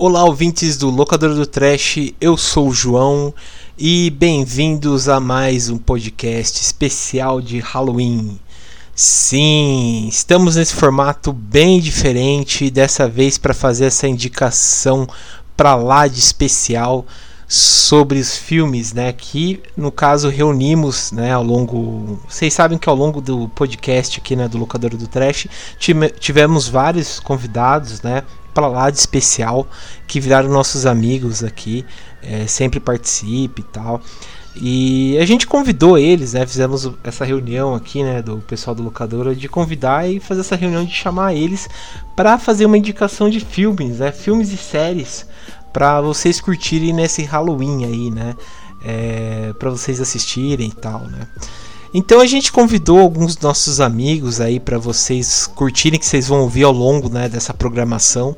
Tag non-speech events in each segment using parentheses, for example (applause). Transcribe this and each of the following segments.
Olá, ouvintes do Locador do Trash, eu sou o João e bem-vindos a mais um podcast especial de Halloween. Sim, estamos nesse formato bem diferente, dessa vez para fazer essa indicação para lá de especial sobre os filmes, né? Que no caso reunimos, né? Ao longo, vocês sabem que ao longo do podcast aqui, né? Do Locador do Trash, tivemos vários convidados, né? Para lá de especial que viraram nossos amigos aqui, é, sempre participe e tal. E a gente convidou eles, né? Fizemos essa reunião aqui, né, do pessoal do locadora de convidar e fazer essa reunião de chamar eles para fazer uma indicação de filmes, né? Filmes e séries para vocês curtirem nesse Halloween aí, né? É, para vocês assistirem e tal, né? Então a gente convidou alguns nossos amigos aí para vocês curtirem que vocês vão ouvir ao longo né, dessa programação.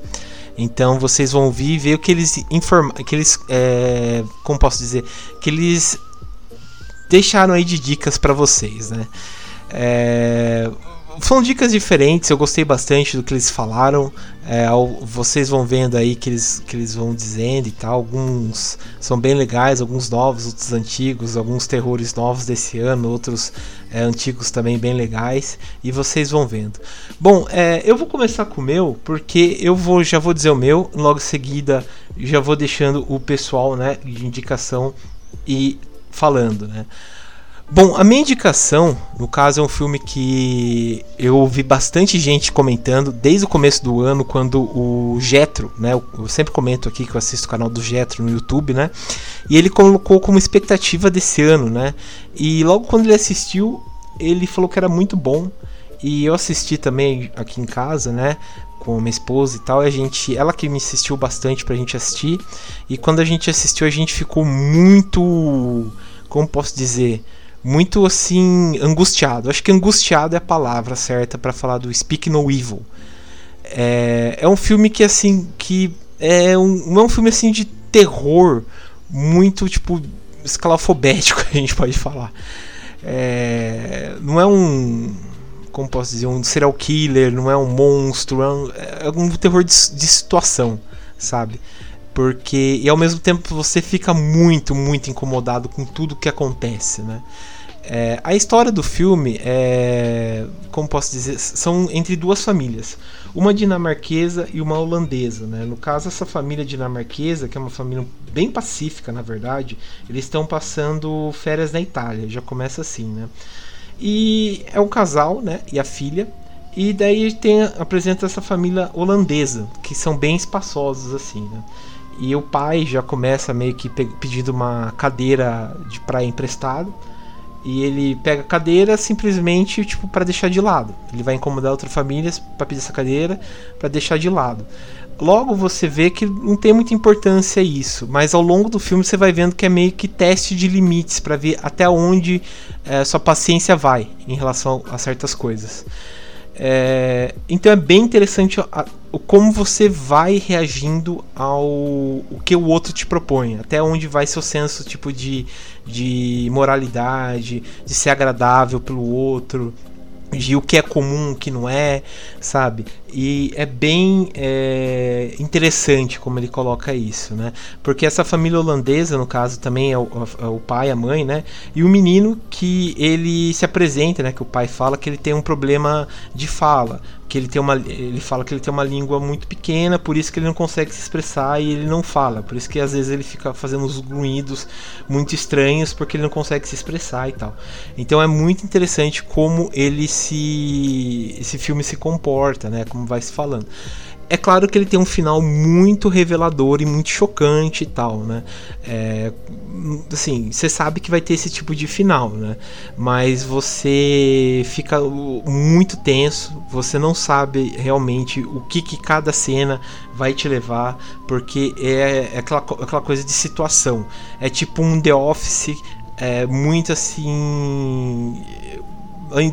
Então vocês vão ouvir e ver o que eles informam, que eles, é, como posso dizer, que eles deixaram aí de dicas para vocês, né? É, foram dicas diferentes, eu gostei bastante do que eles falaram. É, vocês vão vendo aí que eles, que eles vão dizendo e tal. Alguns são bem legais, alguns novos, outros antigos, alguns terrores novos desse ano, outros é, antigos também bem legais. E vocês vão vendo. Bom, é, eu vou começar com o meu, porque eu vou já vou dizer o meu, logo em seguida já vou deixando o pessoal né, de indicação e falando, né? Bom, a minha indicação, no caso, é um filme que eu ouvi bastante gente comentando desde o começo do ano, quando o Jetro, né? Eu sempre comento aqui que eu assisto o canal do Jetro no YouTube, né? E ele colocou como expectativa desse ano, né? E logo quando ele assistiu, ele falou que era muito bom. E eu assisti também aqui em casa, né? com minha esposa e tal, e a gente, ela que me insistiu bastante pra gente assistir. E quando a gente assistiu, a gente ficou muito, como posso dizer, muito assim angustiado. Acho que angustiado é a palavra certa para falar do Speak No Evil. É, é um filme que assim que é um, é um filme assim de terror muito tipo escalafobético (laughs) a gente pode falar. É, não é um como posso dizer um serial killer, não é um monstro, é um, é um terror de, de situação, sabe? Porque e ao mesmo tempo você fica muito, muito incomodado com tudo que acontece, né? É, a história do filme é, como posso dizer, são entre duas famílias, uma dinamarquesa e uma holandesa, né? No caso essa família dinamarquesa, que é uma família bem pacífica, na verdade, eles estão passando férias na Itália, já começa assim, né? E é um casal, né? E a filha. E daí tem apresenta essa família holandesa, que são bem espaçosos assim, né? E o pai já começa meio que pedindo uma cadeira de praia emprestado. E ele pega a cadeira simplesmente tipo para deixar de lado. Ele vai incomodar outras famílias para pedir essa cadeira para deixar de lado. Logo você vê que não tem muita importância isso, mas ao longo do filme você vai vendo que é meio que teste de limites para ver até onde é, sua paciência vai em relação a certas coisas. É, então é bem interessante a, como você vai reagindo ao o que o outro te propõe, até onde vai seu senso tipo de, de moralidade, de ser agradável pelo outro, de o que é comum, o que não é, sabe? E é bem é, interessante como ele coloca isso, né? Porque essa família holandesa, no caso, também é o, é o, pai, a mãe, né? E o menino que ele se apresenta, né? Que o pai fala que ele tem um problema de fala, que ele tem uma ele fala que ele tem uma língua muito pequena, por isso que ele não consegue se expressar e ele não fala. Por isso que às vezes ele fica fazendo uns grunhidos muito estranhos porque ele não consegue se expressar e tal. Então é muito interessante como ele se esse filme se comporta, né? Como vai se falando. É claro que ele tem um final muito revelador e muito chocante e tal, né? É, assim, você sabe que vai ter esse tipo de final, né? Mas você fica muito tenso, você não sabe realmente o que, que cada cena vai te levar, porque é, é aquela, aquela coisa de situação. É tipo um The Office, é muito assim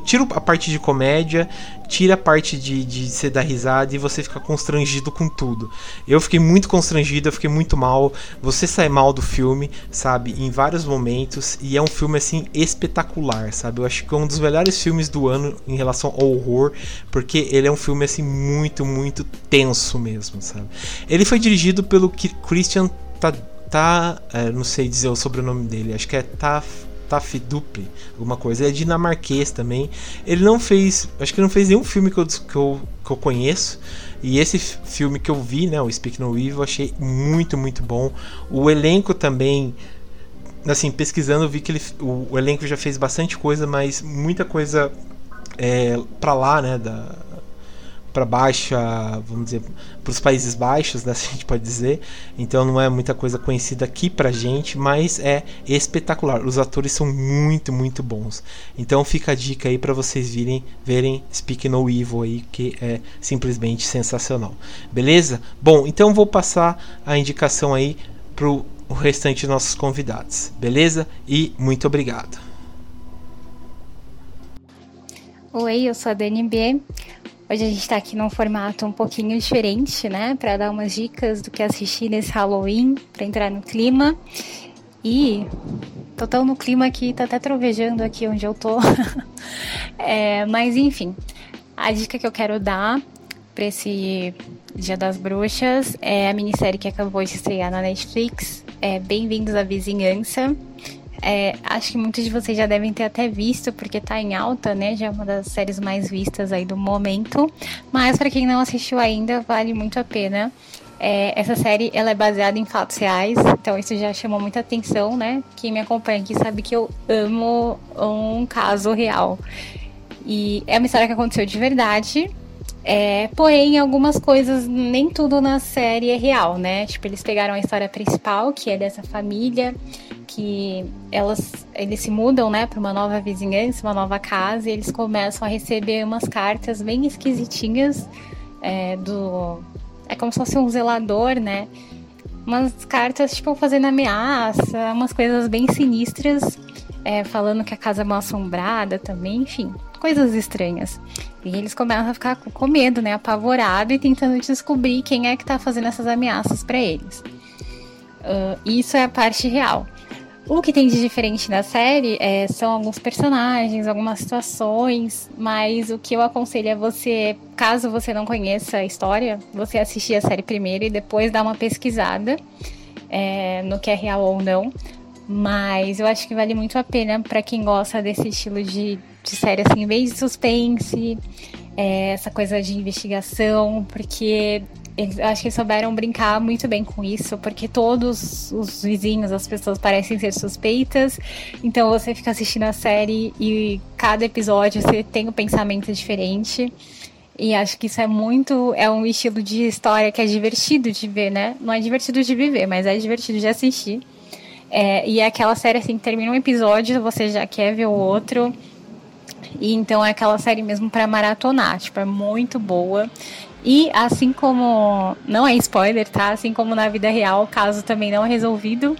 Tira a parte de comédia, tira a parte de, de você dar risada e você fica constrangido com tudo. Eu fiquei muito constrangido, eu fiquei muito mal. Você sai mal do filme, sabe? Em vários momentos. E é um filme, assim, espetacular, sabe? Eu acho que é um dos melhores filmes do ano em relação ao horror, porque ele é um filme, assim, muito, muito tenso mesmo, sabe? Ele foi dirigido pelo Christian Tá, tá é, não sei dizer o sobrenome dele, acho que é Taf Tafduple, alguma coisa. É dinamarquês também. Ele não fez, acho que não fez nenhum filme que eu, que eu, que eu conheço. E esse filme que eu vi, né, o Speak No Evil, achei muito, muito bom. O elenco também, assim, pesquisando, vi que ele, o, o elenco já fez bastante coisa, mas muita coisa é, pra lá, né, da, para baixa, vamos dizer, para os Países Baixos, né, (laughs) a gente pode dizer. Então não é muita coisa conhecida aqui pra gente, mas é espetacular. Os atores são muito, muito bons. Então fica a dica aí para vocês virem, verem Speak No Evil aí, que é simplesmente sensacional. Beleza? Bom, então vou passar a indicação aí pro o restante dos nossos convidados. Beleza? E muito obrigado. Oi, eu sou a Dani B. Hoje a gente está aqui num formato um pouquinho diferente, né? Para dar umas dicas do que assistir nesse Halloween, para entrar no clima. E tô tão no clima que tá até trovejando aqui onde eu tô. (laughs) é, mas enfim, a dica que eu quero dar para esse Dia das Bruxas é a minissérie que acabou de estrear na Netflix. É Bem-vindos à Vizinhança. É, acho que muitos de vocês já devem ter até visto, porque tá em alta, né? Já é uma das séries mais vistas aí do momento. Mas para quem não assistiu ainda, vale muito a pena. É, essa série ela é baseada em fatos reais, então isso já chamou muita atenção, né? Quem me acompanha aqui sabe que eu amo um caso real. E é uma história que aconteceu de verdade. É, porém, algumas coisas, nem tudo na série é real, né? Tipo, eles pegaram a história principal, que é dessa família que elas, eles se mudam, né, para uma nova vizinhança, uma nova casa, e eles começam a receber umas cartas bem esquisitinhas é, do, é como se fosse um zelador, né? Umas cartas tipo fazendo ameaça, umas coisas bem sinistras, é, falando que a casa é mal assombrada também, enfim, coisas estranhas. E eles começam a ficar com medo, né, apavorado e tentando descobrir quem é que tá fazendo essas ameaças para eles. Uh, isso é a parte real. O que tem de diferente na série é, são alguns personagens, algumas situações, mas o que eu aconselho é você, caso você não conheça a história, você assistir a série primeiro e depois dar uma pesquisada é, no que é real ou não. Mas eu acho que vale muito a pena para quem gosta desse estilo de, de série, assim, em vez de suspense, é, essa coisa de investigação, porque eles, acho que souberam brincar muito bem com isso, porque todos os vizinhos, as pessoas parecem ser suspeitas. Então você fica assistindo a série e cada episódio você tem um pensamento diferente. E acho que isso é muito. É um estilo de história que é divertido de ver, né? Não é divertido de viver, mas é divertido de assistir. É, e é aquela série assim, termina um episódio, você já quer ver o outro. E então é aquela série mesmo para maratonar, tipo, é muito boa. E assim como. Não é spoiler, tá? Assim como na vida real, o caso também não é resolvido.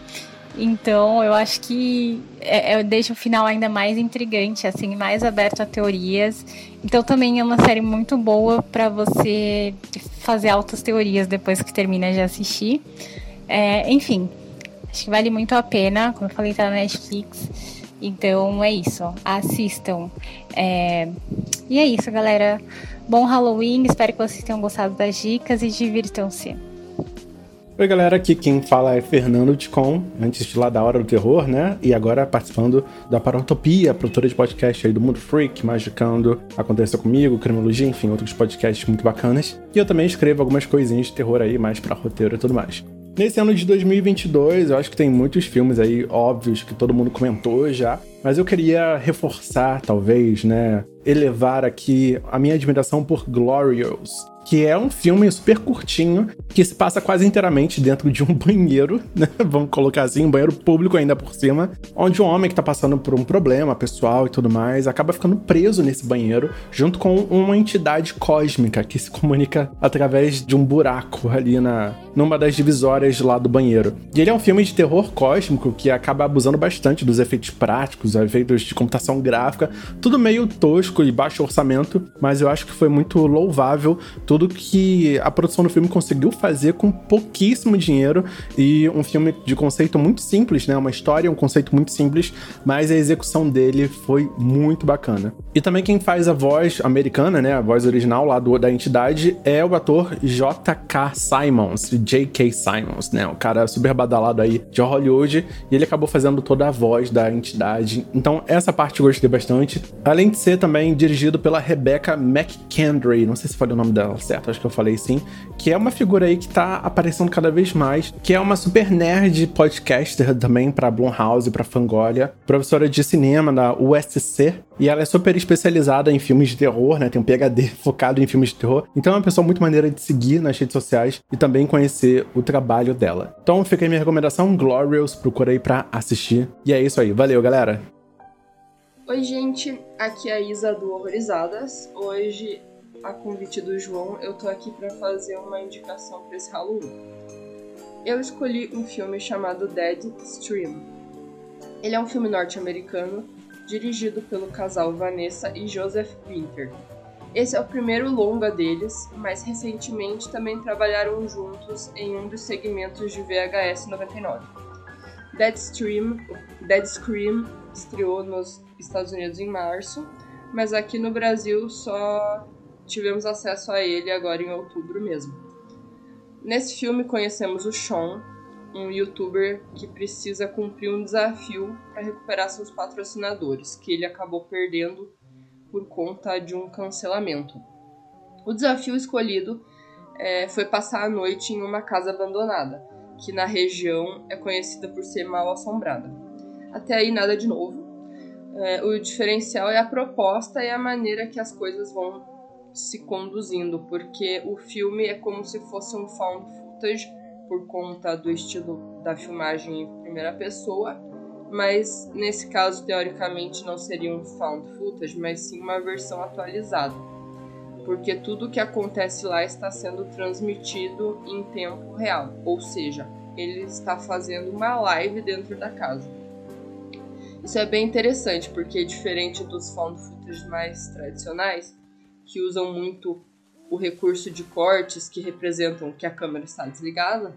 Então eu acho que é, é, deixa o final ainda mais intrigante, assim, mais aberto a teorias. Então também é uma série muito boa para você fazer altas teorias depois que termina de assistir. É, enfim, acho que vale muito a pena, como eu falei, tá na Netflix. Então é isso, assistam. É... E é isso, galera. Bom Halloween, espero que vocês tenham gostado das dicas e divirtam-se. Oi galera, aqui quem fala é Fernando Ticon, antes de lá da Hora do Terror, né? E agora participando da Parantopia, produtora de podcast aí do Mundo Freak, Magicando, Aconteceu Comigo, Criminologia, enfim, outros podcasts muito bacanas. E eu também escrevo algumas coisinhas de terror aí, mais pra roteiro e tudo mais. Nesse ano de 2022, eu acho que tem muitos filmes aí óbvios que todo mundo comentou já, mas eu queria reforçar, talvez, né, elevar aqui a minha admiração por Glorious, que é um filme super curtinho, que se passa quase inteiramente dentro de um (laughs) banheiro, né? Vamos colocar assim, um banheiro público ainda por cima, onde um homem que tá passando por um problema pessoal e tudo mais, acaba ficando preso nesse banheiro, junto com uma entidade cósmica que se comunica através de um buraco ali na, numa das divisórias lá do banheiro. E ele é um filme de terror cósmico que acaba abusando bastante dos efeitos práticos, efeitos de computação gráfica, tudo meio tosco e baixo orçamento, mas eu acho que foi muito louvável tudo que a produção do filme conseguiu fazer com pouquíssimo dinheiro e um filme de conceito muito simples, né? Uma história, um conceito muito simples, mas a execução dele foi muito bacana. E também quem faz a voz americana, né? A voz original lá do, da entidade é o ator J.K. Simons, J.K. Simons, né? Um cara super badalado aí de Hollywood e ele acabou fazendo toda a voz da entidade. Então, essa parte eu gostei bastante. Além de ser também dirigido pela Rebecca McKendry, não sei se falei o nome dela certo, acho que eu falei sim, que é uma figura aí que tá aparecendo cada vez mais, que é uma super nerd podcaster também para Blumhouse, para Fangolia, professora de cinema da USC, e ela é super especializada em filmes de terror, né? Tem um PhD (laughs) focado em filmes de terror. Então é uma pessoa muito maneira de seguir nas redes sociais e também conhecer o trabalho dela. Então fica aí minha recomendação, Glorious, procura aí pra assistir. E é isso aí, valeu galera! Oi gente, aqui é a Isa do Horrorizadas. Hoje, a convite do João, eu tô aqui para fazer uma indicação para esse Halloween. Eu escolhi um filme chamado Dead Stream. Ele é um filme norte-americano dirigido pelo casal Vanessa e Joseph Winter. Esse é o primeiro longa deles, mas recentemente também trabalharam juntos em um dos segmentos de VHS 99. Dead Stream, Dead Scream estreou nos Estados Unidos em março, mas aqui no Brasil só tivemos acesso a ele agora em outubro mesmo. Nesse filme conhecemos o Sean, um youtuber que precisa cumprir um desafio para recuperar seus patrocinadores, que ele acabou perdendo por conta de um cancelamento. O desafio escolhido é, foi passar a noite em uma casa abandonada, que na região é conhecida por ser mal assombrada. Até aí nada de novo. É, o diferencial é a proposta e a maneira que as coisas vão se conduzindo, porque o filme é como se fosse um found footage por conta do estilo da filmagem em primeira pessoa, mas nesse caso, teoricamente, não seria um found footage, mas sim uma versão atualizada, porque tudo que acontece lá está sendo transmitido em tempo real, ou seja, ele está fazendo uma live dentro da casa. Isso é bem interessante, porque diferente dos found footage mais tradicionais, que usam muito o recurso de cortes que representam que a câmera está desligada.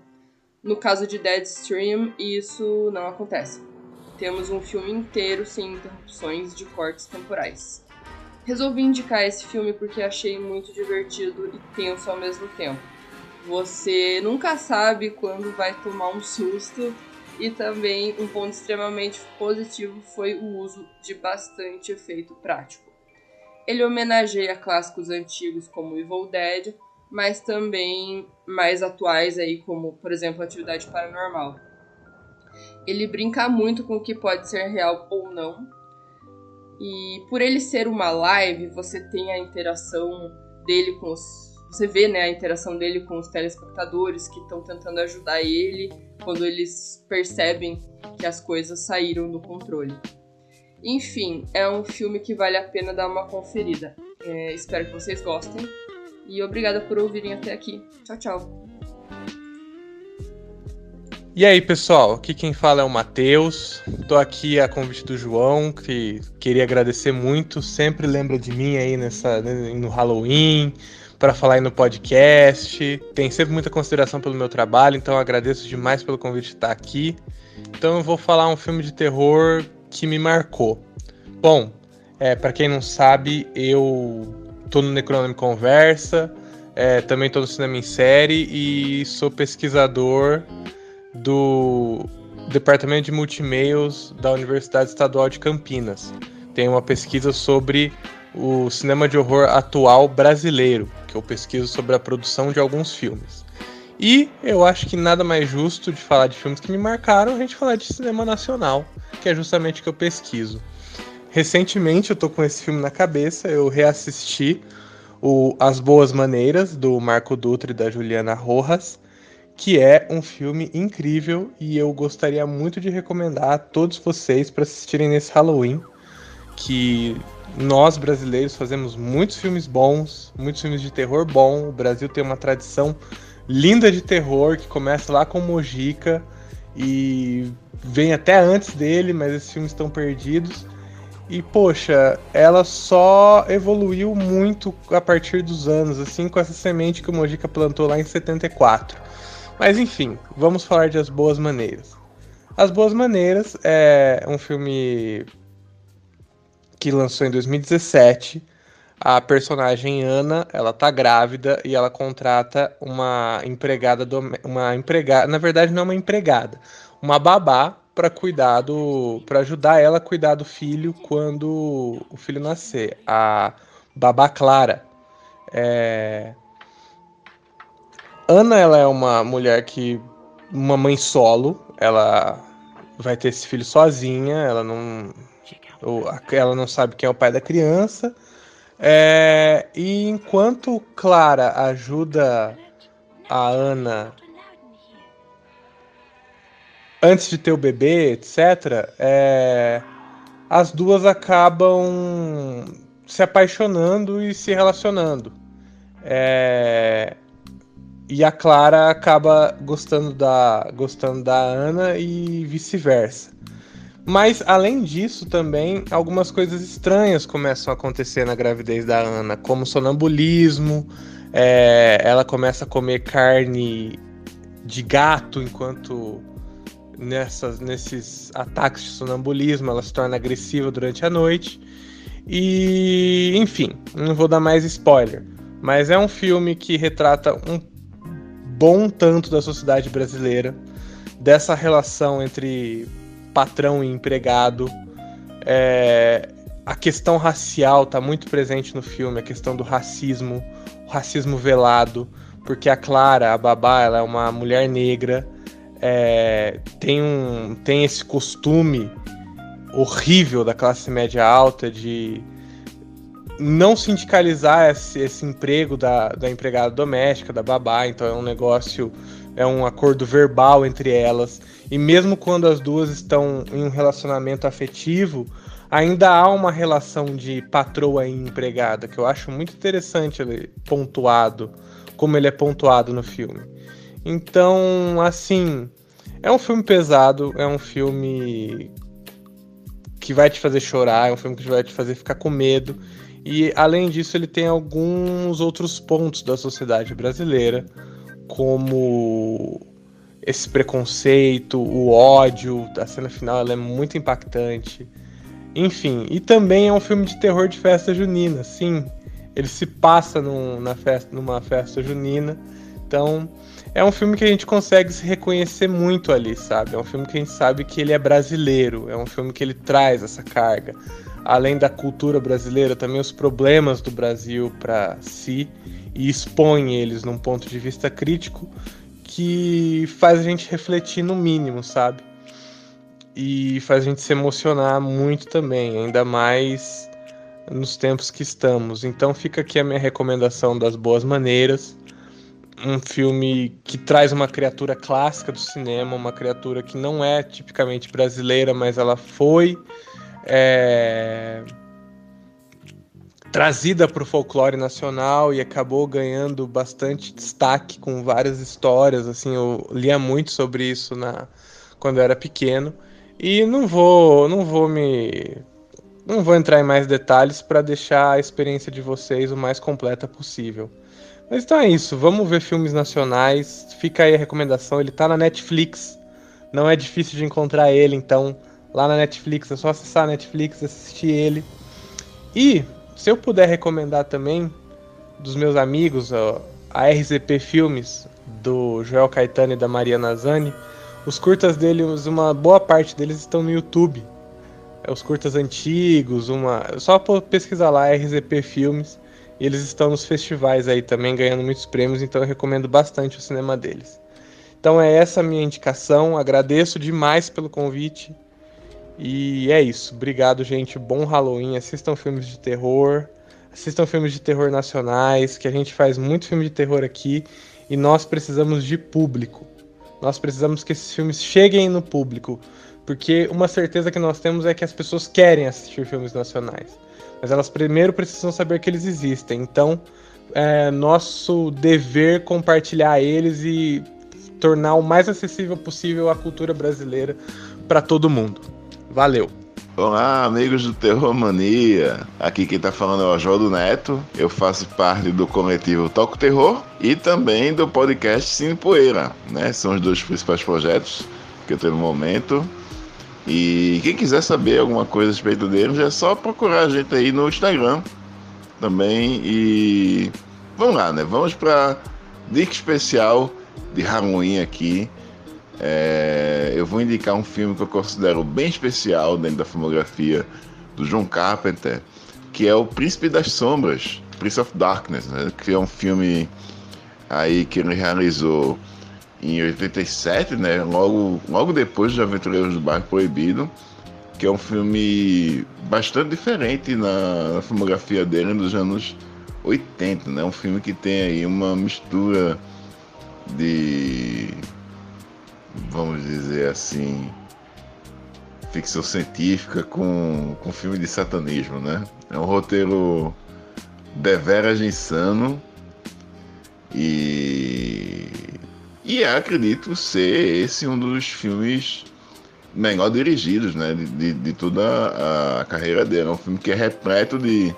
No caso de Deadstream, isso não acontece. Temos um filme inteiro sem interrupções de cortes temporais. Resolvi indicar esse filme porque achei muito divertido e tenso ao mesmo tempo. Você nunca sabe quando vai tomar um susto e também um ponto extremamente positivo foi o uso de bastante efeito prático. Ele homenageia clássicos antigos como Evil Dead, mas também mais atuais aí como, por exemplo, Atividade Paranormal. Ele brinca muito com o que pode ser real ou não. E por ele ser uma live, você tem a interação dele com os você vê né, a interação dele com os telespectadores que estão tentando ajudar ele quando eles percebem que as coisas saíram do controle. Enfim, é um filme que vale a pena dar uma conferida. É, espero que vocês gostem. E obrigada por ouvirem até aqui. Tchau, tchau. E aí, pessoal, aqui quem fala é o Matheus. Tô aqui a convite do João, que queria agradecer muito. Sempre lembra de mim aí nessa, né, no Halloween, para falar aí no podcast. Tem sempre muita consideração pelo meu trabalho, então agradeço demais pelo convite de estar aqui. Então eu vou falar um filme de terror que me marcou. Bom, é, para quem não sabe, eu tô no Necronome Conversa, é, também tô no Cinema em Série e sou pesquisador do Departamento de Multimeios da Universidade Estadual de Campinas. Tem uma pesquisa sobre o cinema de horror atual brasileiro, que eu pesquiso sobre a produção de alguns filmes. E eu acho que nada mais justo de falar de filmes que me marcaram a gente falar de cinema nacional, que é justamente o que eu pesquiso. Recentemente eu tô com esse filme na cabeça, eu reassisti o As Boas Maneiras, do Marco Dutra e da Juliana Rojas, que é um filme incrível e eu gostaria muito de recomendar a todos vocês para assistirem nesse Halloween, que nós brasileiros fazemos muitos filmes bons, muitos filmes de terror bom. O Brasil tem uma tradição linda de terror que começa lá com Mojica e vem até antes dele, mas esses filmes estão perdidos. E poxa, ela só evoluiu muito a partir dos anos, assim, com essa semente que o Mojica plantou lá em 74. Mas enfim, vamos falar de As Boas Maneiras. As Boas Maneiras é um filme que lançou em 2017. A personagem Ana, ela tá grávida e ela contrata uma empregada, uma empregada, na verdade não é uma empregada, uma babá para cuidar do, para ajudar ela a cuidar do filho quando o filho nascer. A babá Clara. É... Ana, ela é uma mulher que uma mãe solo, ela vai ter esse filho sozinha, ela não ela não sabe quem é o pai da criança. É, e enquanto Clara ajuda a Ana antes de ter o bebê, etc., é, as duas acabam se apaixonando e se relacionando. É, e a Clara acaba gostando da, gostando da Ana e vice-versa. Mas além disso, também algumas coisas estranhas começam a acontecer na gravidez da Ana, como sonambulismo. É, ela começa a comer carne de gato enquanto nessas, nesses ataques de sonambulismo ela se torna agressiva durante a noite. E enfim, não vou dar mais spoiler, mas é um filme que retrata um bom tanto da sociedade brasileira, dessa relação entre patrão e empregado. É, a questão racial está muito presente no filme, a questão do racismo, o racismo velado, porque a Clara, a babá, ela é uma mulher negra, é, tem, um, tem esse costume horrível da classe média alta de não sindicalizar esse, esse emprego da, da empregada doméstica, da babá, então é um negócio, é um acordo verbal entre elas. E mesmo quando as duas estão em um relacionamento afetivo, ainda há uma relação de patroa e empregada, que eu acho muito interessante ele pontuado, como ele é pontuado no filme. Então, assim, é um filme pesado, é um filme que vai te fazer chorar, é um filme que vai te fazer ficar com medo. E além disso, ele tem alguns outros pontos da sociedade brasileira, como esse preconceito, o ódio, a cena final é muito impactante. Enfim, e também é um filme de terror de festa junina, sim. Ele se passa num, na festa, numa festa junina. Então, é um filme que a gente consegue se reconhecer muito ali, sabe? É um filme que a gente sabe que ele é brasileiro, é um filme que ele traz essa carga além da cultura brasileira, também os problemas do Brasil para si e expõe eles num ponto de vista crítico que faz a gente refletir no mínimo, sabe? E faz a gente se emocionar muito também, ainda mais nos tempos que estamos. Então fica aqui a minha recomendação das boas maneiras. Um filme que traz uma criatura clássica do cinema, uma criatura que não é tipicamente brasileira, mas ela foi é, trazida para o folclore nacional e acabou ganhando bastante destaque com várias histórias. Assim, eu lia muito sobre isso na quando eu era pequeno e não vou, não vou me não vou entrar em mais detalhes para deixar a experiência de vocês o mais completa possível. Mas então é isso, vamos ver filmes nacionais. Fica aí a recomendação, ele está na Netflix. Não é difícil de encontrar ele, então lá na Netflix, é só acessar a Netflix, assistir ele. E se eu puder recomendar também dos meus amigos, ó, a RZP Filmes do Joel Caetano e da Maria Nazani, os curtas deles, uma boa parte deles estão no YouTube. É, os curtas antigos, uma, só pesquisar lá RZP Filmes. E eles estão nos festivais aí também ganhando muitos prêmios, então eu recomendo bastante o cinema deles. Então é essa a minha indicação. Agradeço demais pelo convite. E é isso. Obrigado, gente. Bom Halloween. Assistam filmes de terror. Assistam filmes de terror nacionais, que a gente faz muito filme de terror aqui e nós precisamos de público. Nós precisamos que esses filmes cheguem no público, porque uma certeza que nós temos é que as pessoas querem assistir filmes nacionais, mas elas primeiro precisam saber que eles existem. Então, é nosso dever compartilhar eles e tornar o mais acessível possível a cultura brasileira para todo mundo. Valeu! Olá, amigos do Terror Mania. Aqui quem tá falando é o Oswaldo Neto. Eu faço parte do coletivo Toco Terror e também do podcast Cine Poeira, né? São os dois principais projetos que eu tenho no momento. E quem quiser saber alguma coisa a respeito deles, é só procurar a gente aí no Instagram também. E vamos lá, né? Vamos para dica especial de Halloween aqui. É, eu vou indicar um filme que eu considero bem especial dentro da filmografia do John Carpenter, que é o Príncipe das Sombras, Prince of Darkness, né? que é um filme aí que ele realizou em 87, né? Logo, logo depois de Aventureiros do Bairro Proibido, que é um filme bastante diferente na, na filmografia dele dos anos 80, né? Um filme que tem aí uma mistura de vamos dizer assim, ficção científica com, com filme de satanismo, né? É um roteiro deveras insano e, e acredito ser esse um dos filmes melhor dirigidos, né? De, de, de toda a, carreira dele. É um filme que é repleto de,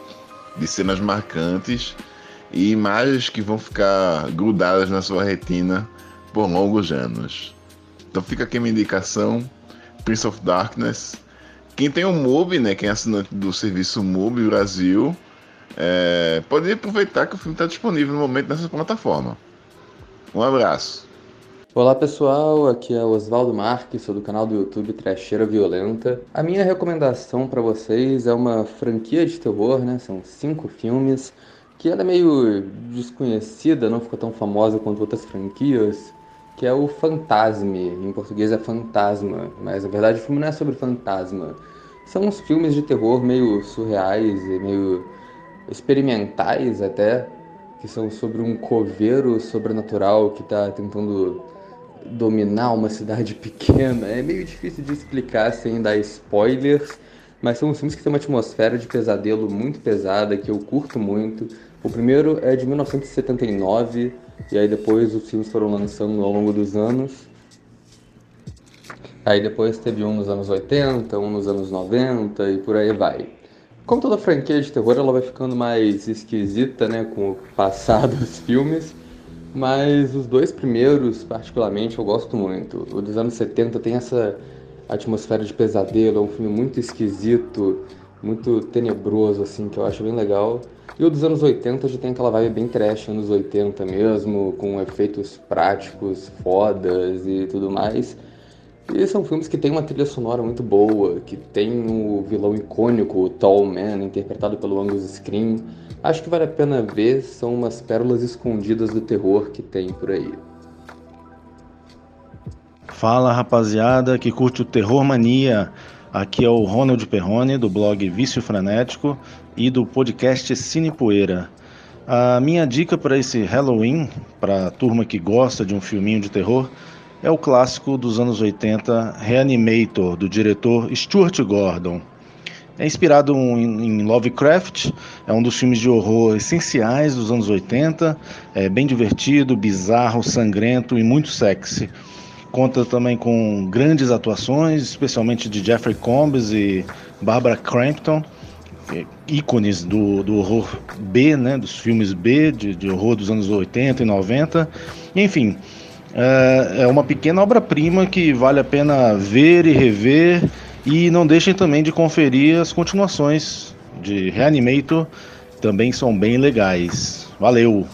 de cenas marcantes e imagens que vão ficar grudadas na sua retina por longos anos. Então fica aqui minha indicação, Prince of Darkness. Quem tem o MUBI, né, quem é assinante do serviço MUBI Brasil, é, pode aproveitar que o filme está disponível no momento nessa plataforma. Um abraço. Olá pessoal, aqui é Oswaldo Marques, sou do canal do YouTube Trecheira Violenta. A minha recomendação para vocês é uma franquia de terror, né? São cinco filmes, que ela é meio desconhecida, não ficou tão famosa quanto outras franquias, que é o Fantasme. Em português é Fantasma, mas na verdade o filme não é sobre fantasma. São uns filmes de terror meio surreais e meio experimentais até, que são sobre um coveiro sobrenatural que está tentando dominar uma cidade (laughs) pequena. É meio difícil de explicar sem dar spoilers, mas são filmes que têm uma atmosfera de pesadelo muito pesada que eu curto muito. O primeiro é de 1979 e aí depois os filmes foram lançando ao longo dos anos. Aí depois teve um nos anos 80, um nos anos 90 e por aí vai. Como toda franquia de terror, ela vai ficando mais esquisita, né, com o passar (laughs) dos filmes. Mas os dois primeiros, particularmente, eu gosto muito. O dos anos 70 tem essa atmosfera de pesadelo, é um filme muito esquisito, muito tenebroso, assim, que eu acho bem legal. E o dos anos 80 já tem aquela vibe bem trash, anos 80 mesmo, com efeitos práticos fodas e tudo mais. E são filmes que tem uma trilha sonora muito boa, que tem o vilão icônico, o Tall Man, interpretado pelo Angus Scream. Acho que vale a pena ver, são umas pérolas escondidas do terror que tem por aí. Fala rapaziada que curte o Terror Mania. Aqui é o Ronald Perrone, do blog Vício Frenético e do podcast Cine Poeira. A minha dica para esse Halloween, para a turma que gosta de um filminho de terror, é o clássico dos anos 80, Reanimator, do diretor Stuart Gordon. É inspirado em Lovecraft, é um dos filmes de horror essenciais dos anos 80, é bem divertido, bizarro, sangrento e muito sexy. Conta também com grandes atuações, especialmente de Jeffrey Combs e Barbara Crampton, é, ícones do, do horror B, né, dos filmes B, de, de horror dos anos 80 e 90. Enfim, é, é uma pequena obra-prima que vale a pena ver e rever. E não deixem também de conferir as continuações de Reanimator, também são bem legais. Valeu!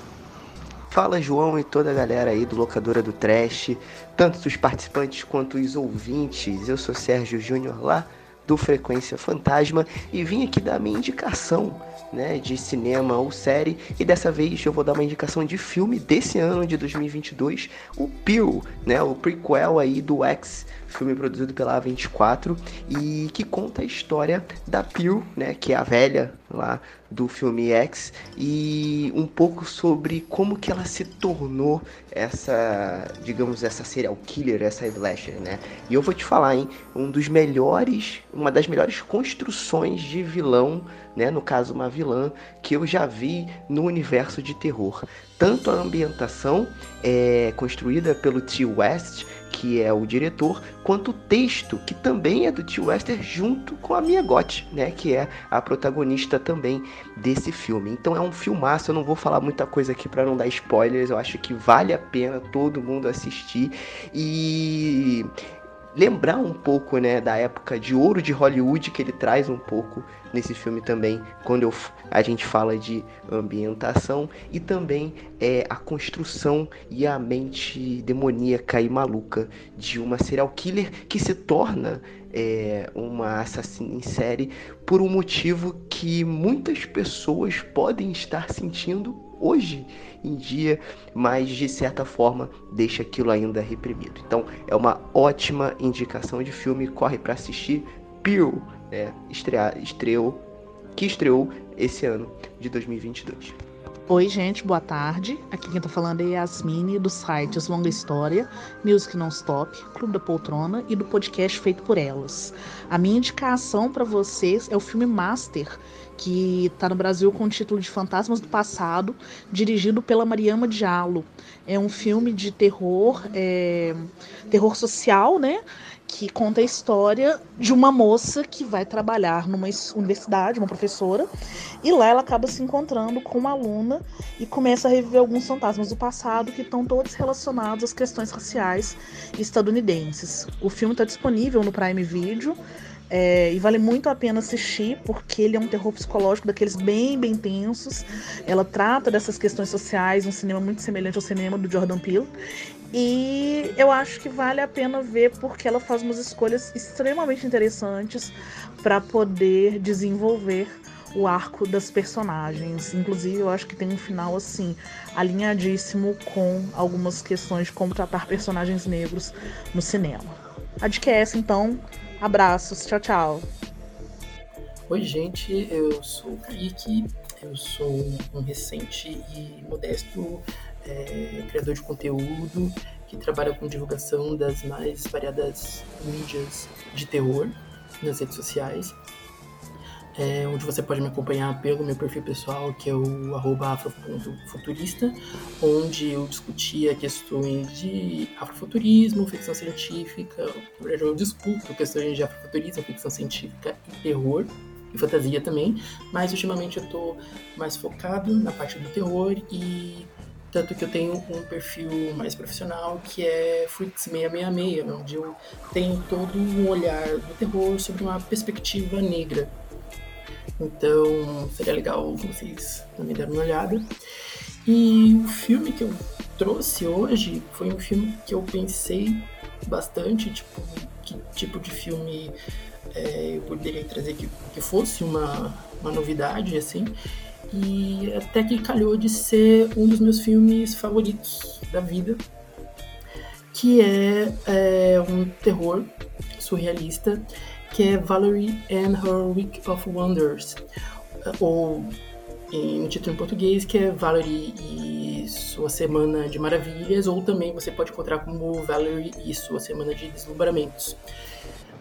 Fala João e toda a galera aí do Locadora do Trash, tanto os participantes quanto os ouvintes. Eu sou Sérgio Júnior lá do Frequência Fantasma e vim aqui dar minha indicação né, de cinema ou série e dessa vez eu vou dar uma indicação de filme desse ano de 2022, o Pearl, né, o prequel aí do X filme produzido pela A24 e que conta a história da Pearl, né, que é a velha lá do filme X e um pouco sobre como que ela se tornou essa, digamos, essa serial killer, essa slasher, né? E eu vou te falar, hein, um dos melhores, uma das melhores construções de vilão, né, no caso uma vilã que eu já vi no universo de terror. Tanto a ambientação é construída pelo T. West, que é o diretor, quanto o texto, que também é do T. Wester, junto com a Mia Goth, né, que é a protagonista também desse filme. Então é um filmaço, eu não vou falar muita coisa aqui para não dar spoilers, eu acho que vale a pena todo mundo assistir e lembrar um pouco, né, da época de ouro de Hollywood que ele traz um pouco nesse filme também, quando eu, a gente fala de ambientação e também é a construção e a mente demoníaca e maluca de uma serial killer que se torna é, uma assassina em série por um motivo que muitas pessoas podem estar sentindo hoje em dia, mas de certa forma deixa aquilo ainda reprimido. Então é uma ótima indicação de filme, corre para assistir. Pearl, né, estrear, estreou, que estreou esse ano de 2022. Oi, gente, boa tarde. Aqui quem tá falando é Yasmine, dos sites Longa História, Music Non Stop, Clube da Poltrona e do podcast Feito por Elas. A minha indicação para vocês é o filme Master, que está no Brasil com o título de Fantasmas do Passado, dirigido pela Mariama Diallo. É um filme de terror, é, terror social, né? Que conta a história de uma moça que vai trabalhar numa universidade, uma professora, e lá ela acaba se encontrando com uma aluna e começa a reviver alguns fantasmas do passado que estão todos relacionados às questões raciais estadunidenses. O filme está disponível no Prime Video. É, e vale muito a pena assistir, porque ele é um terror psicológico daqueles bem, bem tensos. Ela trata dessas questões sociais, um cinema muito semelhante ao cinema do Jordan Peele. E eu acho que vale a pena ver porque ela faz umas escolhas extremamente interessantes para poder desenvolver o arco das personagens. Inclusive, eu acho que tem um final assim alinhadíssimo com algumas questões de como tratar personagens negros no cinema. A dica é essa, então. Abraços, tchau, tchau. Oi, gente, eu sou o Kaique, eu sou um recente e modesto é, criador de conteúdo que trabalha com divulgação das mais variadas mídias de terror nas redes sociais é, onde você pode me acompanhar pelo meu perfil pessoal, que é o afro.futurista, onde eu discutia questões de afrofuturismo, ficção científica, eu discuto questões de afrofuturismo, ficção científica e terror, e fantasia também, mas ultimamente eu estou mais focado na parte do terror e tanto que eu tenho um perfil mais profissional que é Freaks 666, onde eu tenho todo um olhar do terror sobre uma perspectiva negra. Então seria legal vocês também darem uma olhada. E o filme que eu trouxe hoje foi um filme que eu pensei bastante, tipo, que tipo de filme é, eu poderia trazer que, que fosse uma, uma novidade, assim. E até que calhou de ser um dos meus filmes favoritos da vida, que é, é um terror surrealista que é Valerie and Her Week of Wonders, ou em título em português, que é Valerie e Sua Semana de Maravilhas, ou também você pode encontrar como Valerie e Sua Semana de Deslumbramentos,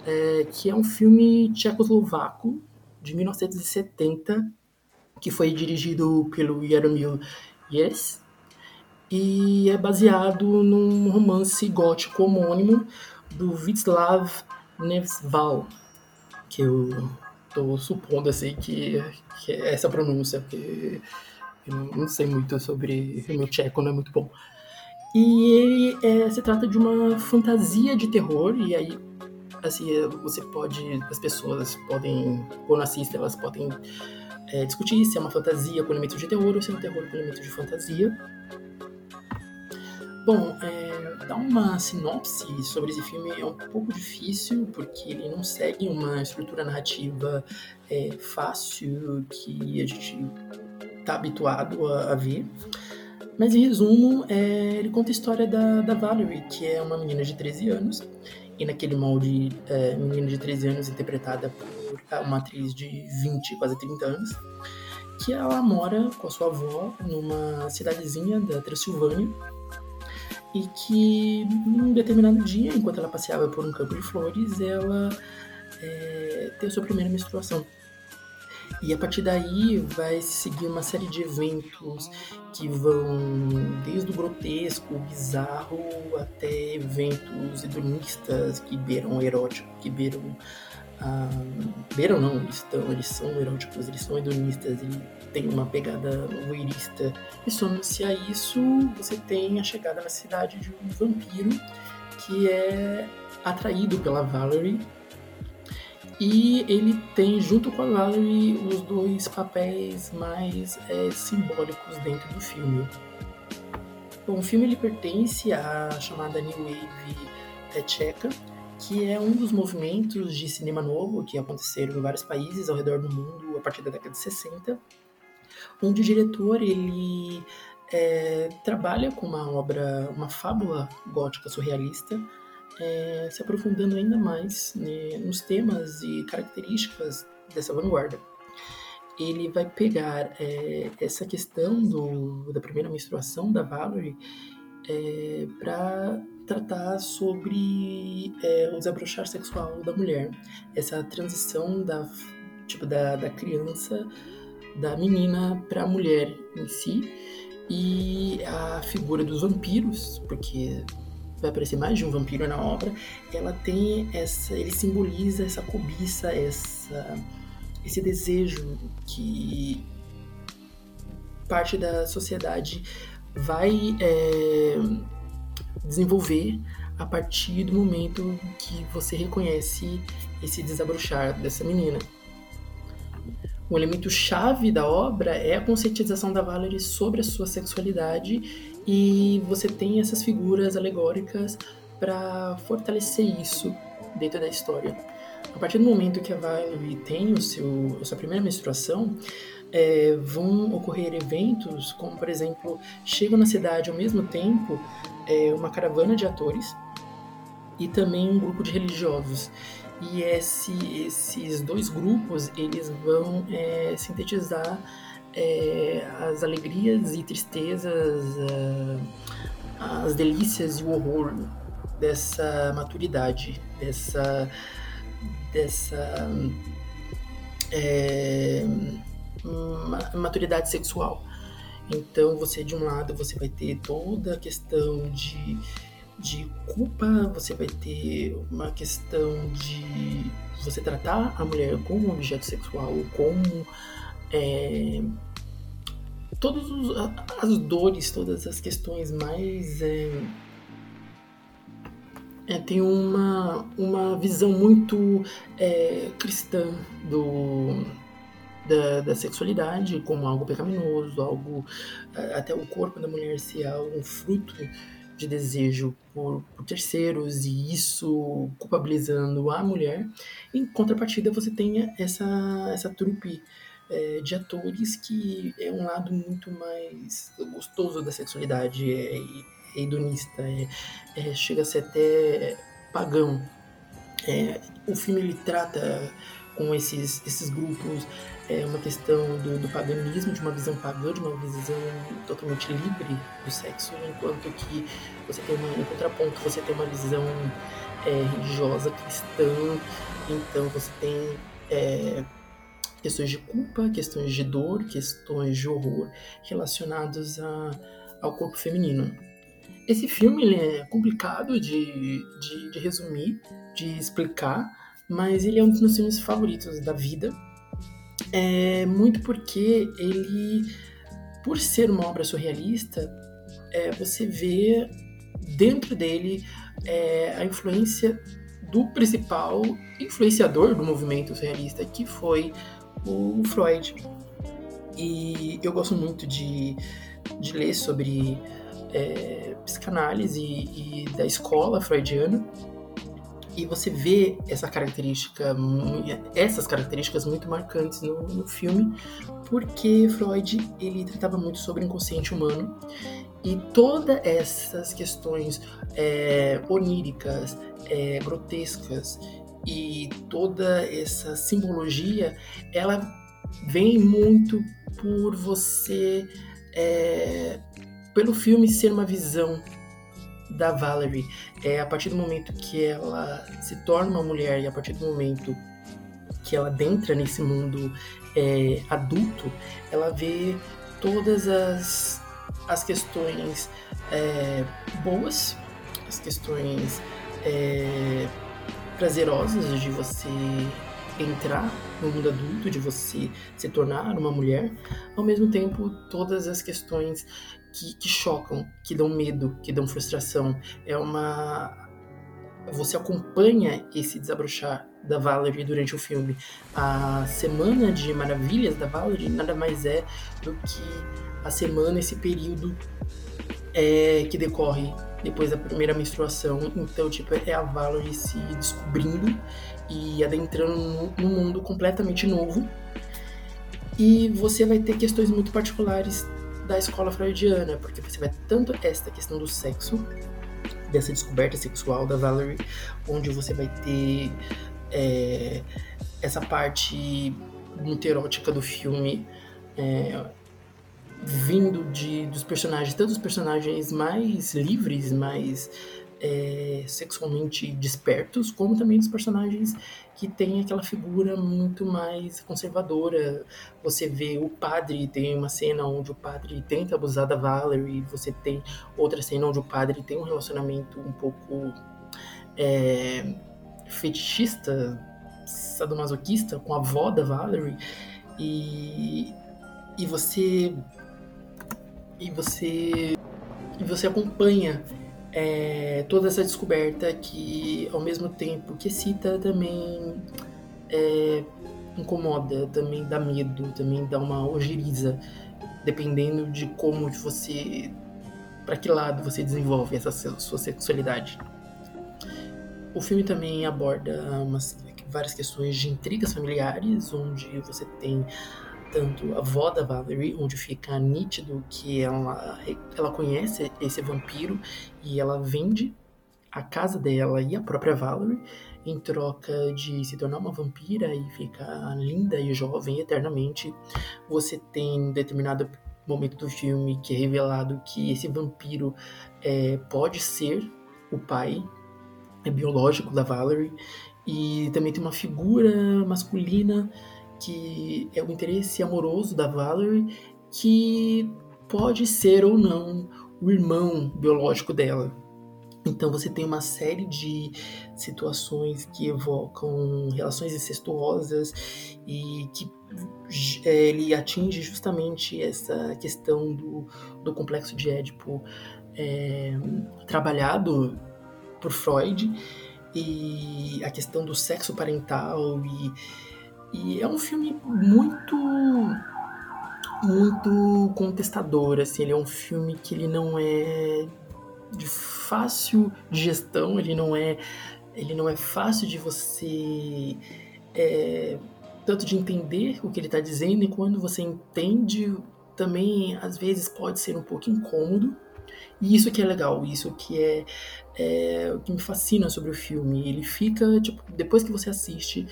é, que é um filme tchecoslovaco de 1970, que foi dirigido pelo Jaromil Yes, e é baseado num romance gótico homônimo do Václav Nevsval, que eu tô supondo assim que, que é essa pronúncia, porque eu não sei muito sobre o meu tcheco, não é muito bom. E ele é, se trata de uma fantasia de terror, e aí assim, você pode, as pessoas podem, quando assistem, elas podem é, discutir se é uma fantasia com elementos de terror ou se é um terror com elementos de fantasia. Bom, é, dar uma sinopse sobre esse filme é um pouco difícil, porque ele não segue uma estrutura narrativa é, fácil que a gente está habituado a, a, ver. Mas, em resumo, é, ele conta a história da, da Valerie, que é uma menina de 13 anos, e naquele molde, é, menina de 13 anos interpretada por uma atriz de 20, quase 30 anos, que ela mora com a sua avó numa cidadezinha da Transilvânia, e que num determinado dia, enquanto ela passeava por um campo de flores, ela é, teve sua primeira menstruação. E a partir daí vai seguir uma série de eventos que vão desde o grotesco, o bizarro, até eventos hedonistas que beiram o erótico, que beiram. Ah, beiram não, eles, estão, eles são eróticos, eles são hedonistas, tem uma pegada voyeurista. E soma-se a isso, você tem a chegada na cidade de um vampiro que é atraído pela Valerie e ele tem, junto com a Valerie, os dois papéis mais é, simbólicos dentro do filme. Bom, o filme ele pertence à chamada New Wave tcheca, que é um dos movimentos de cinema novo que aconteceram em vários países ao redor do mundo a partir da década de 60, onde o diretor ele é, trabalha com uma obra, uma fábula gótica surrealista, é, se aprofundando ainda mais né, nos temas e características dessa vanguarda. Ele vai pegar é, essa questão do, da primeira menstruação da Valerie é, para tratar sobre é, o desabrochar sexual da mulher, essa transição da, tipo, da, da criança, da menina para a mulher em si, e a figura dos vampiros, porque vai aparecer mais de um vampiro na obra, ela tem essa, ele simboliza essa cobiça, essa, esse desejo que parte da sociedade vai é, desenvolver a partir do momento que você reconhece esse desabrochar dessa menina. O elemento chave da obra é a conscientização da Valerie sobre a sua sexualidade e você tem essas figuras alegóricas para fortalecer isso dentro da história. A partir do momento que a Valerie tem o seu, a sua primeira menstruação, é, vão ocorrer eventos como, por exemplo, chegam na cidade ao mesmo tempo é, uma caravana de atores e também um grupo de religiosos. E esse, esses dois grupos eles vão é, sintetizar é, as alegrias e tristezas, uh, as delícias e o horror dessa maturidade, dessa dessa é, maturidade sexual. Então você de um lado você vai ter toda a questão de, de culpa, você vai ter uma questão de você tratar a mulher como um objeto sexual, como é, todas as dores, todas as questões mais. É, é, tem uma, uma visão muito é, cristã do, da, da, sexualidade como algo pecaminoso, algo. até o corpo da mulher ser algo, um fruto de desejo por, por, terceiros e isso culpabilizando a mulher. Em contrapartida, você tem essa, essa trupe é, de atores que é um lado muito mais gostoso da sexualidade, é, é hedonista, é, é, chega a ser até pagão. É, o filme ele trata com esses, esses grupos é uma questão do, do, paganismo, de uma visão pagã, de uma visão totalmente livre do sexo, enquanto que você tem em contraponto, você tem uma visão é, religiosa cristã, então você tem é, questões de culpa, questões de dor, questões de horror relacionados a, ao corpo feminino. Esse filme é complicado de, de, de resumir, de explicar, mas ele é um dos meus filmes favoritos da vida. É muito porque ele, por ser uma obra surrealista, é, você vê dentro dele é, a influência do principal influenciador do movimento surrealista, que foi o Freud. E eu gosto muito de, de ler sobre é, psicanálise e, e, da escola freudiana. E você vê essa característica, essas características muito marcantes no, no filme, porque Freud ele tratava muito sobre o inconsciente humano. E todas essas questões é, oníricas, é, grotescas e toda essa simbologia, ela vem muito por você, é, pelo filme ser uma visão da Valerie. É, a partir do momento que ela se torna uma mulher e a partir do momento que ela adentra nesse mundo é, adulto, ela vê todas as, as questões é, boas, as questões é, prazerosas de você entrar no mundo adulto, de você se tornar uma mulher, ao mesmo tempo todas as questões que, que chocam, que dão medo, que dão frustração. É uma você acompanha esse desabrochar da Valerie durante o filme. A semana de maravilhas da Valerie nada mais é do que a semana, esse período é, que decorre depois da primeira menstruação. Então, tipo, é a Valerie se descobrindo e adentrando num mundo completamente novo. E você vai ter questões muito particulares da escola freudiana, porque você vai tanto esta questão do sexo, dessa descoberta sexual da Valerie, onde você vai ter é, essa parte muito erótica do filme é, vindo de, dos personagens, tanto os personagens mais livres, mais é, sexualmente despertos, como também dos personagens que têm aquela figura muito mais conservadora. Você vê o padre, tem uma cena onde o padre tenta abusar da Valerie, você tem outra cena onde o padre tem um relacionamento um pouco é, fetichista, sadomasoquista com a avó da Valerie, e, e você e você e você acompanha é, toda essa descoberta que, ao mesmo tempo que excita, também é, incomoda, também dá medo, também dá uma ojeriza, dependendo de como você, para que lado você desenvolve essa sua sexualidade. O filme também aborda umas, várias questões de intrigas familiares, onde você tem tanto a avó da Valerie, onde fica nítido que ela, ela conhece esse vampiro e ela vende a casa dela e a própria Valerie em troca de se tornar uma vampira e ficar linda e jovem eternamente. Você tem determinado momento do filme que é revelado que esse vampiro é, pode ser o pai é biológico da Valerie e também tem uma figura masculina que é o interesse amoroso da Valerie, que pode ser ou não o irmão biológico dela. Então você tem uma série de situações que evocam relações incestuosas e que é, ele atinge justamente essa questão do, do complexo de Édipo é, trabalhado por Freud e a questão do sexo parental e e é um filme muito muito contestador, assim, ele é um filme que ele não é de fácil digestão, ele não é ele não é fácil de você é, tanto de entender o que ele está dizendo e quando você entende também às vezes pode ser um pouco incômodo e isso que é legal, isso que é, é o que me fascina sobre o filme. Ele fica, tipo, depois que você assiste,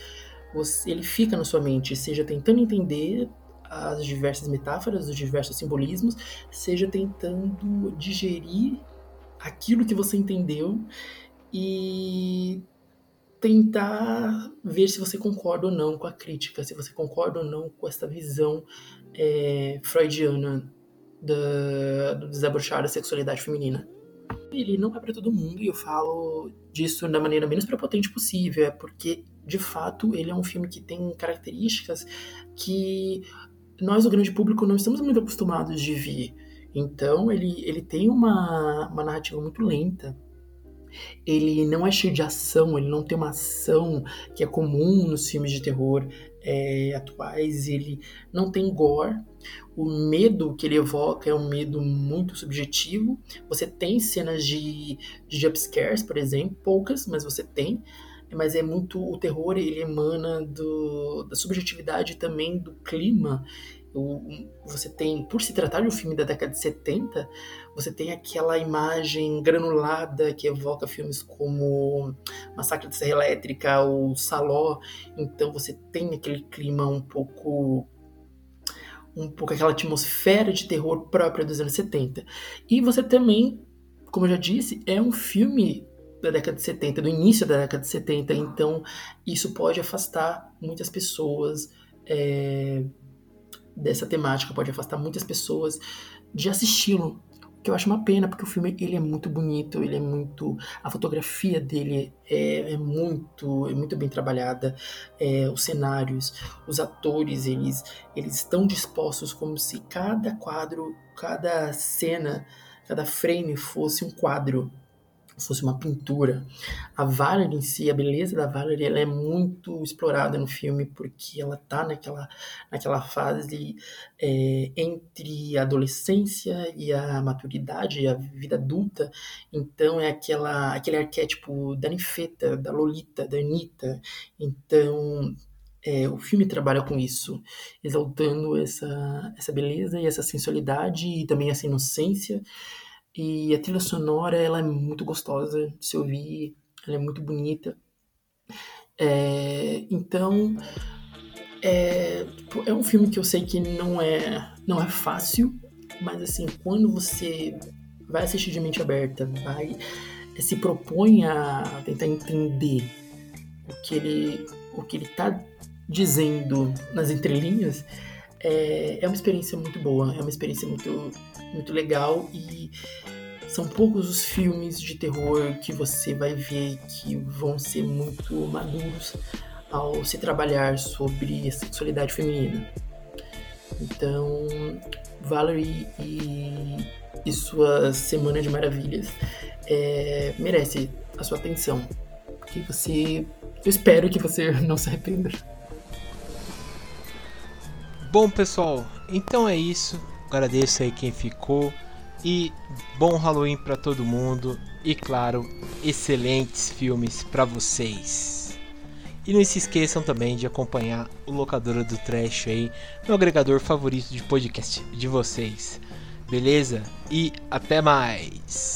você, ele fica na sua mente, seja tentando entender as diversas metáforas, os diversos simbolismos, seja tentando digerir aquilo que você entendeu e tentar ver se você concorda ou não com a crítica, se você concorda ou não com essa visão é, freudiana do desabrochar da sexualidade feminina. Ele não é para todo mundo e eu falo disso da maneira menos prepotente possível, é porque de fato, ele é um filme que tem características que nós, o grande público, não estamos muito acostumados de ver. Então, ele, ele tem uma, uma narrativa muito lenta. Ele não é cheio de ação, ele não tem uma ação que é comum nos filmes de terror é, atuais. Ele não tem gore. O medo que ele evoca é um medo muito subjetivo. Você tem cenas de, de jumpscares, por exemplo, poucas, mas você tem mas é muito o terror ele emana do, da subjetividade também do clima. Você tem por se tratar de um filme da década de 70 você tem aquela imagem granulada que evoca filmes como Massacre da Serra Elétrica ou Saló. Então você tem aquele clima um pouco um pouco aquela atmosfera de terror própria dos anos 70 e você também como eu já disse é um filme da década de 70, do início da década de 70, então isso pode afastar muitas pessoas é, dessa temática, pode afastar muitas pessoas de assisti-lo. Que eu acho uma pena, porque o filme ele é muito bonito, ele é muito. A fotografia dele é, é muito é muito bem trabalhada. É, os cenários, os atores, eles, eles estão dispostos como se cada quadro, cada cena, cada frame fosse um quadro fosse uma pintura. A Valerie em si, a beleza da Valerie, ela é muito explorada no filme porque ela tá naquela, naquela fase é, entre a adolescência e a maturidade, e a vida adulta. Então é aquela, aquele arquétipo da ninfeta, da Lolita, da Anitta. Então é, o filme trabalha com isso, exaltando essa, essa beleza e essa sensualidade e também essa inocência e a trilha sonora, ela é muito gostosa de se ouvir, ela é muito bonita. É, então, é, é um filme que eu sei que não é, não é fácil, mas assim, quando você vai assistir de mente aberta, vai se propõe a tentar entender o que ele o que ele está dizendo nas entrelinhas, é, é uma experiência muito boa, é uma experiência muito muito legal e são poucos os filmes de terror que você vai ver que vão ser muito maduros ao se trabalhar sobre a sexualidade feminina. Então, Valerie e, e sua Semana de Maravilhas é, merece a sua atenção. Porque você. Eu espero que você (laughs) não se arrependa. Bom, pessoal, então é isso. Agradeço aí quem ficou. E bom Halloween para todo mundo. E claro, excelentes filmes para vocês. E não se esqueçam também de acompanhar o Locadora do Trash aí, no agregador favorito de podcast de vocês. Beleza? E até mais!